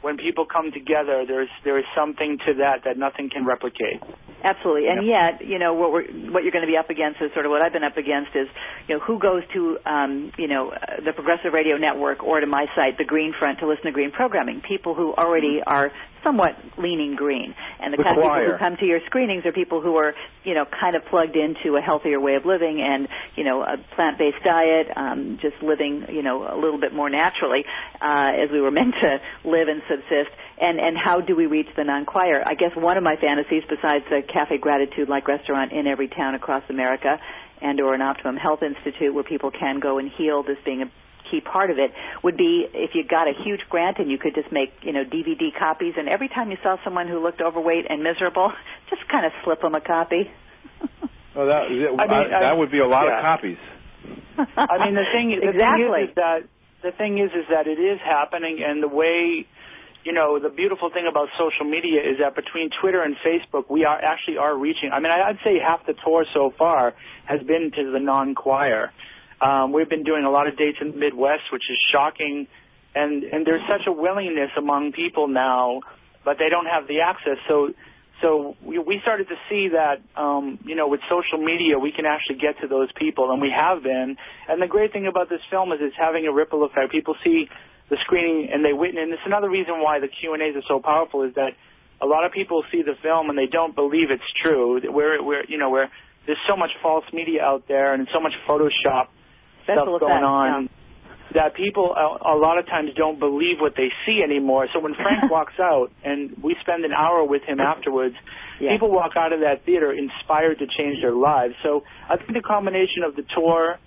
when people come together, there's there is something to that that nothing can replicate. Absolutely, and yet, you know, what we're what you're going to be up against is sort of what I've been up against is, you know, who goes to, um, you know, uh, the Progressive Radio Network or to my site, the Green Front, to listen to green programming. People who already are somewhat leaning green. And the, The kind of people who come to your screenings are people who are, you know, kind of plugged into a healthier way of living and, you know, a plant-based diet, um, just living, you know, a little bit more naturally, uh, as we were <laughs> meant to live and subsist. And, and how do we reach the non-choir? I guess one of my fantasies, besides a Cafe Gratitude-like restaurant in every town across America, and or an Optimum Health Institute where people can go and heal, this being a key part of it, would be if you got a huge grant and you could just make, you know, DVD copies, and every time you saw someone who looked overweight and miserable, <laughs> just kind of slip them a copy. <laughs> Well, that I mean, I- that would be a lot yeah. of copies. I mean, the thing, the exactly. thing is, is that the thing is, is that it is happening, and the way, you know, the beautiful thing about social media is that between Twitter and Facebook, we are actually are reaching. I mean, I- I'd say half the tour so far has been to the non-choir. Um, we've been doing a lot of dates in the Midwest, which is shocking, and and there's such a willingness among people now, but they don't have the access. So so we, we started to see that, um, you know, with social media, we can actually get to those people, and we have been. And the great thing about this film is it's having a ripple effect. People see the screening and they witness. And it's another reason why the Q and A's are so powerful is that a lot of people see the film and they don't believe it's true. We're, we're, you know, we're there's so much false media out there and so much Photoshop Special stuff going on that people a, a lot of times don't believe what they see anymore. So when Frank <laughs> walks out and we spend an hour with him afterwards, Yeah. people walk out of that theater inspired to change their lives. So I think the combination of the tour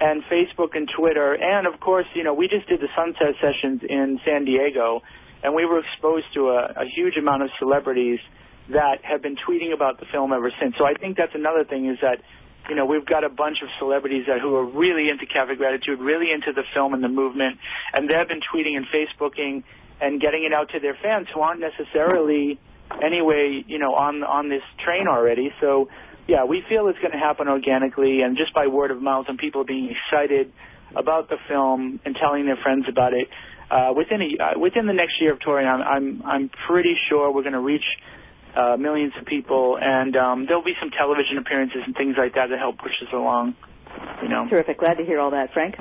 and Facebook and Twitter, and of course, you know, we just did the Sunset Sessions in San Diego, and we were exposed to a, a huge amount of celebrities that have been tweeting about the film ever since. So I think that's another thing is that you know, we've got a bunch of celebrities that who are really into Cafe Gratitude, really into the film and the movement, and they've been tweeting and Facebooking and getting it out to their fans who aren't necessarily anyway, you know, on on this train already. So, yeah, we feel it's going to happen organically and just by word of mouth and people being excited about the film and telling their friends about it. Uh, within a, uh, within the next year of touring, I'm I'm, I'm pretty sure we're going to reach uh, millions of people, and um, there'll be some television appearances and things like that to help push us along. You know. Terrific. Glad to hear all that, Frank.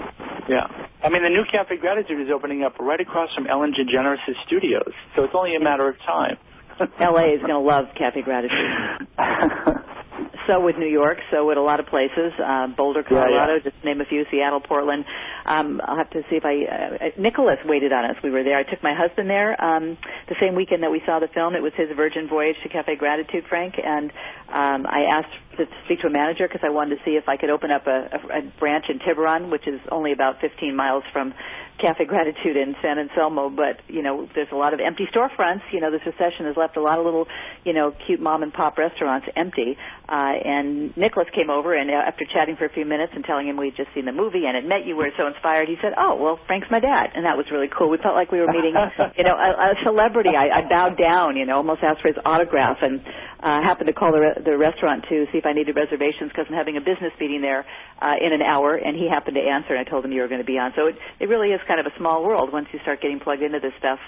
Yeah. I mean, the new Cafe Gratitude is opening up right across from Ellen DeGeneres' studios, so it's only a matter of time. <laughs> LA is going to love Cafe Gratitude. <laughs> So would New York. So would a lot of places. Uh, Boulder, Yeah, yeah. Colorado, just to name a few. Seattle, Portland. Um, I'll have to see if I. Uh, Nicholas waited on us. We were there. I took my husband there um, the same weekend that we saw the film. It was his Virgin Voyage to Cafe Gratitude, Frank, and um, I asked to speak to a manager because I wanted to see if I could open up a, a, a branch in Tiburon, which is only about 15 miles from Cafe Gratitude in San Anselmo. But you know, there's a lot of empty storefronts. You know, this recession has left a lot of little, you know, cute mom and pop restaurants empty. Uh, and Nicholas came over, and uh, after chatting for a few minutes and telling him we'd just seen the movie and had met you, we were so inspired. He said, "Oh, well, Frank's my dad," and that was really cool. We felt like we were meeting, <laughs> you know, a, a celebrity. I, I bowed down, you know, almost asked for his autograph, and uh, happened to call the, re- the restaurant to see if I needed reservations because I'm having a business meeting there uh, in an hour, and he happened to answer, and I told him you were going to be on. So it, it really is kind of a small world once you start getting plugged into this stuff.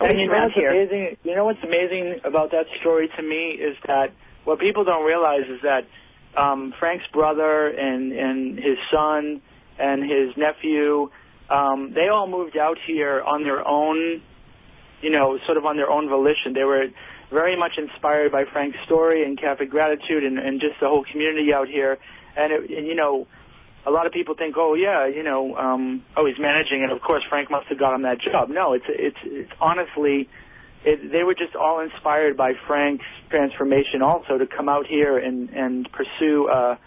At And least you know what's here. amazing? You know what's amazing about that story to me is that what people don't realize is that um, Frank's brother and and his son and his nephew, um, they all moved out here on their own, you know, sort of on their own volition. They were very much inspired by Frank's story and Cafe Gratitude and, and just the whole community out here. And, it, and you know, a lot of people think, oh yeah, you know, um, oh he's managing, and of course Frank must have got him that job. No, it's it's it's honestly, it, they were just all inspired by Frank's transformation, also to come out here and and pursue a,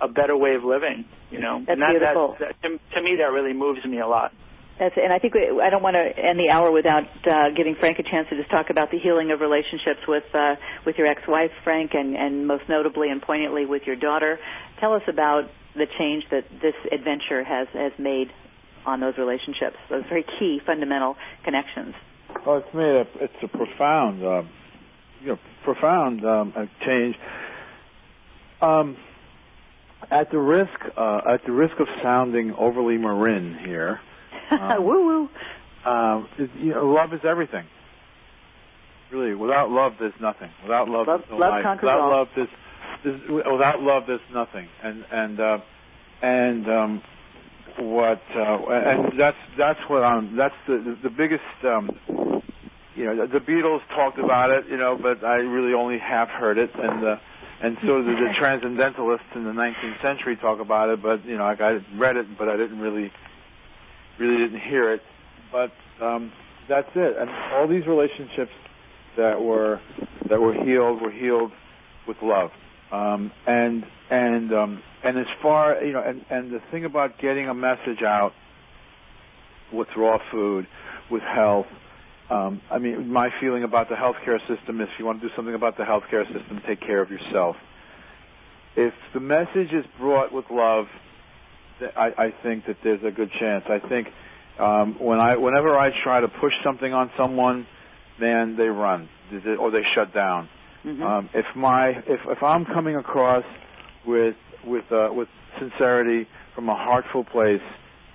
a better way of living. You know, That's and that, beautiful. That, that, to, to me, that really moves me a lot. That's, and I think we, I don't want to end the hour without uh, giving Frank a chance to just talk about the healing of relationships with uh, with your ex-wife, Frank, and, and most notably and poignantly with your daughter. Tell us about the change that this adventure has has made on those relationships, those very key fundamental connections. Well, it's made a it's a profound, uh, you know, profound um, uh, change. Um, at the risk uh, at the risk of sounding overly marin here, <laughs> Um, woo woo. um, is, you know, love is everything. Really, without love, there's nothing. Without love, Love- there's no love life. conquers Without all. love, there's, there's without love, there's nothing. And and uh, and um, what uh, and that's that's what I'm. That's the the biggest um, you know, the Beatles talked about it, you know, but I really only half heard it, and uh, and so did the transcendentalists in the 19th century talk about it, but you know, like I read it, but I didn't really, really didn't hear it. But um, that's it. And all these relationships that were that were healed were healed with love. Um, and and um, and as far you know, and, and the thing about getting a message out with raw food, with health. Um, I mean, my feeling about the healthcare system is if you want to do something about the healthcare system, take care of yourself. If the message is brought with love, I, I think that there's a good chance. I think um, when I, whenever I try to push something on someone, man, they run or they shut down. Mm-hmm. Um, if my, if if I'm coming across with with uh, with sincerity from a heartful place,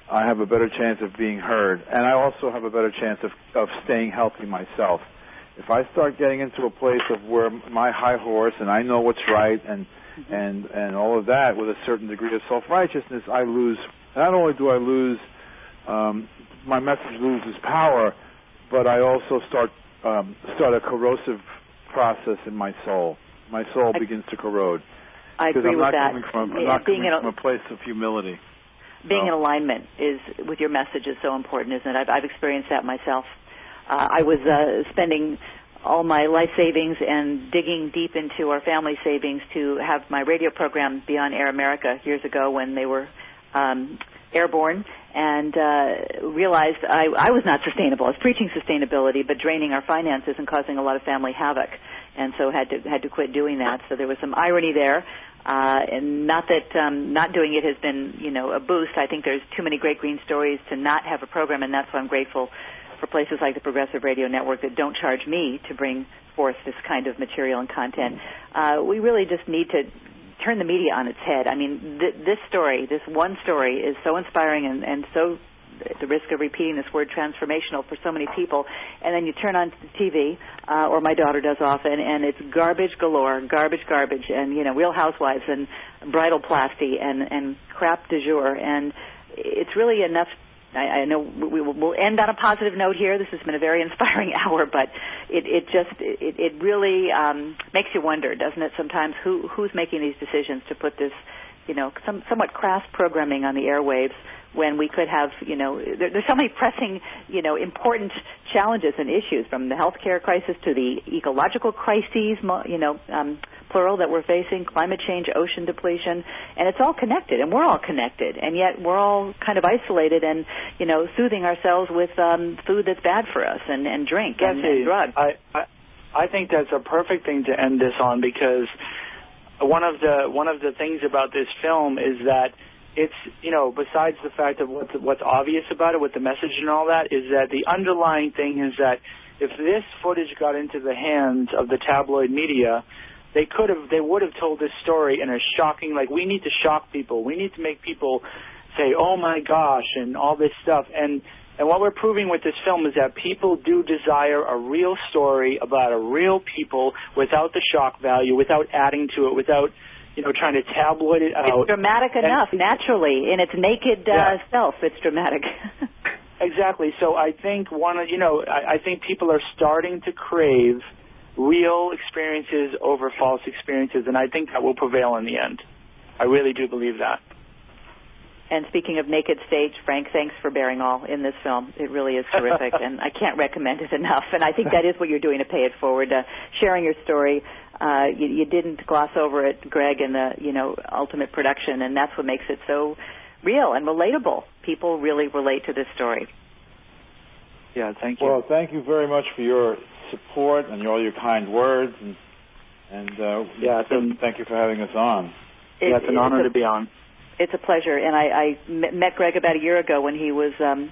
I have a better chance of being heard, and I also have a better chance of of staying healthy myself. If I start getting into a place of where my high horse and I know what's right and and and all of that with a certain degree of self righteousness, I lose. Not only do I lose, um, my message loses power, but I also start um, start a corrosive process in my soul. My soul I- begins to corrode I agree I'm with not that. coming from I'm not being coming a, from a place of humility. Being in alignment is with your message is so important, isn't it? I've, I've experienced that myself. Uh, I was uh, spending all my life savings and digging deep into our family savings to have my radio program be on Air America years ago when they were um, airborne, and uh, realized I, I was not sustainable. I was preaching sustainability, but draining our finances and causing a lot of family havoc, and so had to had to quit doing that. So there was some irony there. Uh, and not that um, not doing it has been, you know, a boost. I think there's too many great green stories to not have a program, and that's why I'm grateful for places like the Progressive Radio Network that don't charge me to bring forth this kind of material and content. Uh, we really just need to turn the media on its head. I mean, th- this story, this one story, is so inspiring and, and so the risk of repeating this word transformational for so many people and then you turn on the TV uh, or my daughter does often and it's garbage galore garbage garbage and you know real housewives and Bridalplasty and and crap du jour and it's really enough I, I know we will we'll end on a positive note here. This has been a very <laughs> inspiring hour, but it, it just it, it really um, makes you wonder, doesn't it? Sometimes who who's making these decisions to put this, you know, some, somewhat crass programming on the airwaves when we could have, you know, there, there's so many pressing, you know, important challenges and issues from the healthcare crisis to the ecological crises, mo- you know, um, plural that we're facing, climate change, ocean depletion, and it's all connected, and we're all connected, and yet we're all kind of isolated and, you know, soothing ourselves with um, food that's bad for us and, and drink and, and drugs. I, I I think that's a perfect thing to end this on because one of the one of the things about this film is that it's you know besides the fact of what's what's obvious about it with the message and all that is that the underlying thing is that if this footage got into the hands of the tabloid media they could have they would have told this story in a shocking like we need to shock people. We need to make people say oh my gosh and all this stuff. And and what we're proving with this film is that people do desire a real story about a real people without the shock value without adding to it without you know trying to tabloid it out it's dramatic And- enough, naturally, in its naked uh, Yeah. self. It's dramatic. <laughs> Exactly. So I think one you know I, I think people are starting to crave real experiences over false experiences, and I think that will prevail in the end. I really do believe that. And speaking of naked stage, Frank, thanks for bearing all in this film. It really is terrific, <laughs> and I can't recommend it enough. And I think that is what you're doing to pay it forward, uh, sharing your story. Uh, you, you didn't gloss over it, Greg, in the you know ultimate production, and that's what makes it so real and relatable. People really relate to this story. Yeah. Thank you. Well, thank you very much for your support and all your kind words, and and uh, Yeah, it's an- thank you for having us on. It- yeah, it's an honor a- to be on. It's a pleasure, and I, I met Greg about a year ago when he was um,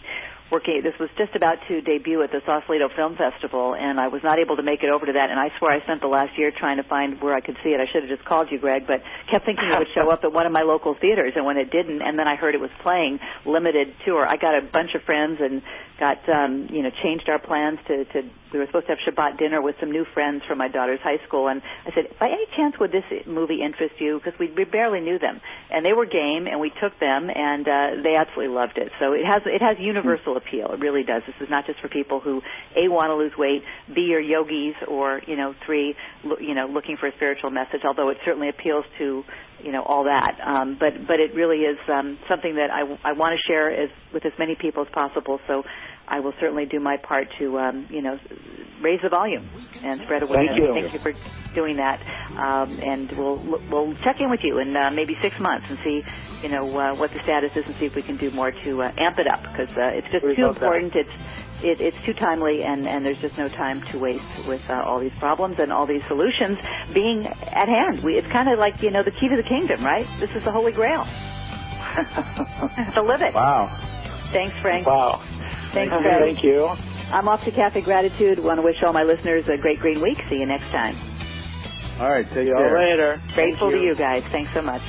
working. This was just about to debut at the Sausalito Film Festival, and I was not able to make it over to that. And I swear I spent the last year trying to find where I could see it. I should have just called you, Greg, but kept thinking it would show up at one of my local theaters. And when it didn't, and then I heard it was playing limited tour, I got a bunch of friends and got um, you know changed our plans to to. We were supposed to have Shabbat dinner with some new friends from my daughter's high school, and I said, by any chance would this movie interest you? Because we, we barely knew them, and they were game, and we took them, and uh, they absolutely loved it. So it has it has universal appeal. It really does. This is not just for people who a want to lose weight, b are yogis, or you know three you know looking for a spiritual message. Although it certainly appeals to you know all that. Um, but but it really is um, something that I, I want to share as with as many people as possible. So I will certainly do my part to um, you know raise the volume and spread awareness. Thank you. Thank you for doing that. Um, and we'll we'll check in with you in uh, maybe six months and see you know uh, what the status is and see if we can do more to uh, amp it up because uh, it's just We'd too love that. important. It's it, it's too timely, and, and there's just no time to waste with uh, all these problems and all these solutions being at hand. We, it's kind of like you know the key to the kingdom, right? This is the holy grail. <laughs> to live it. Wow. Thanks, Frank. Wow. Thanks, Thank Fred. Thank you. I'm off to Cafe Gratitude. Want to wish all my listeners a great green week. See you next time. All right. Take See you care. later. Grateful Thank to you guys. Thanks so much.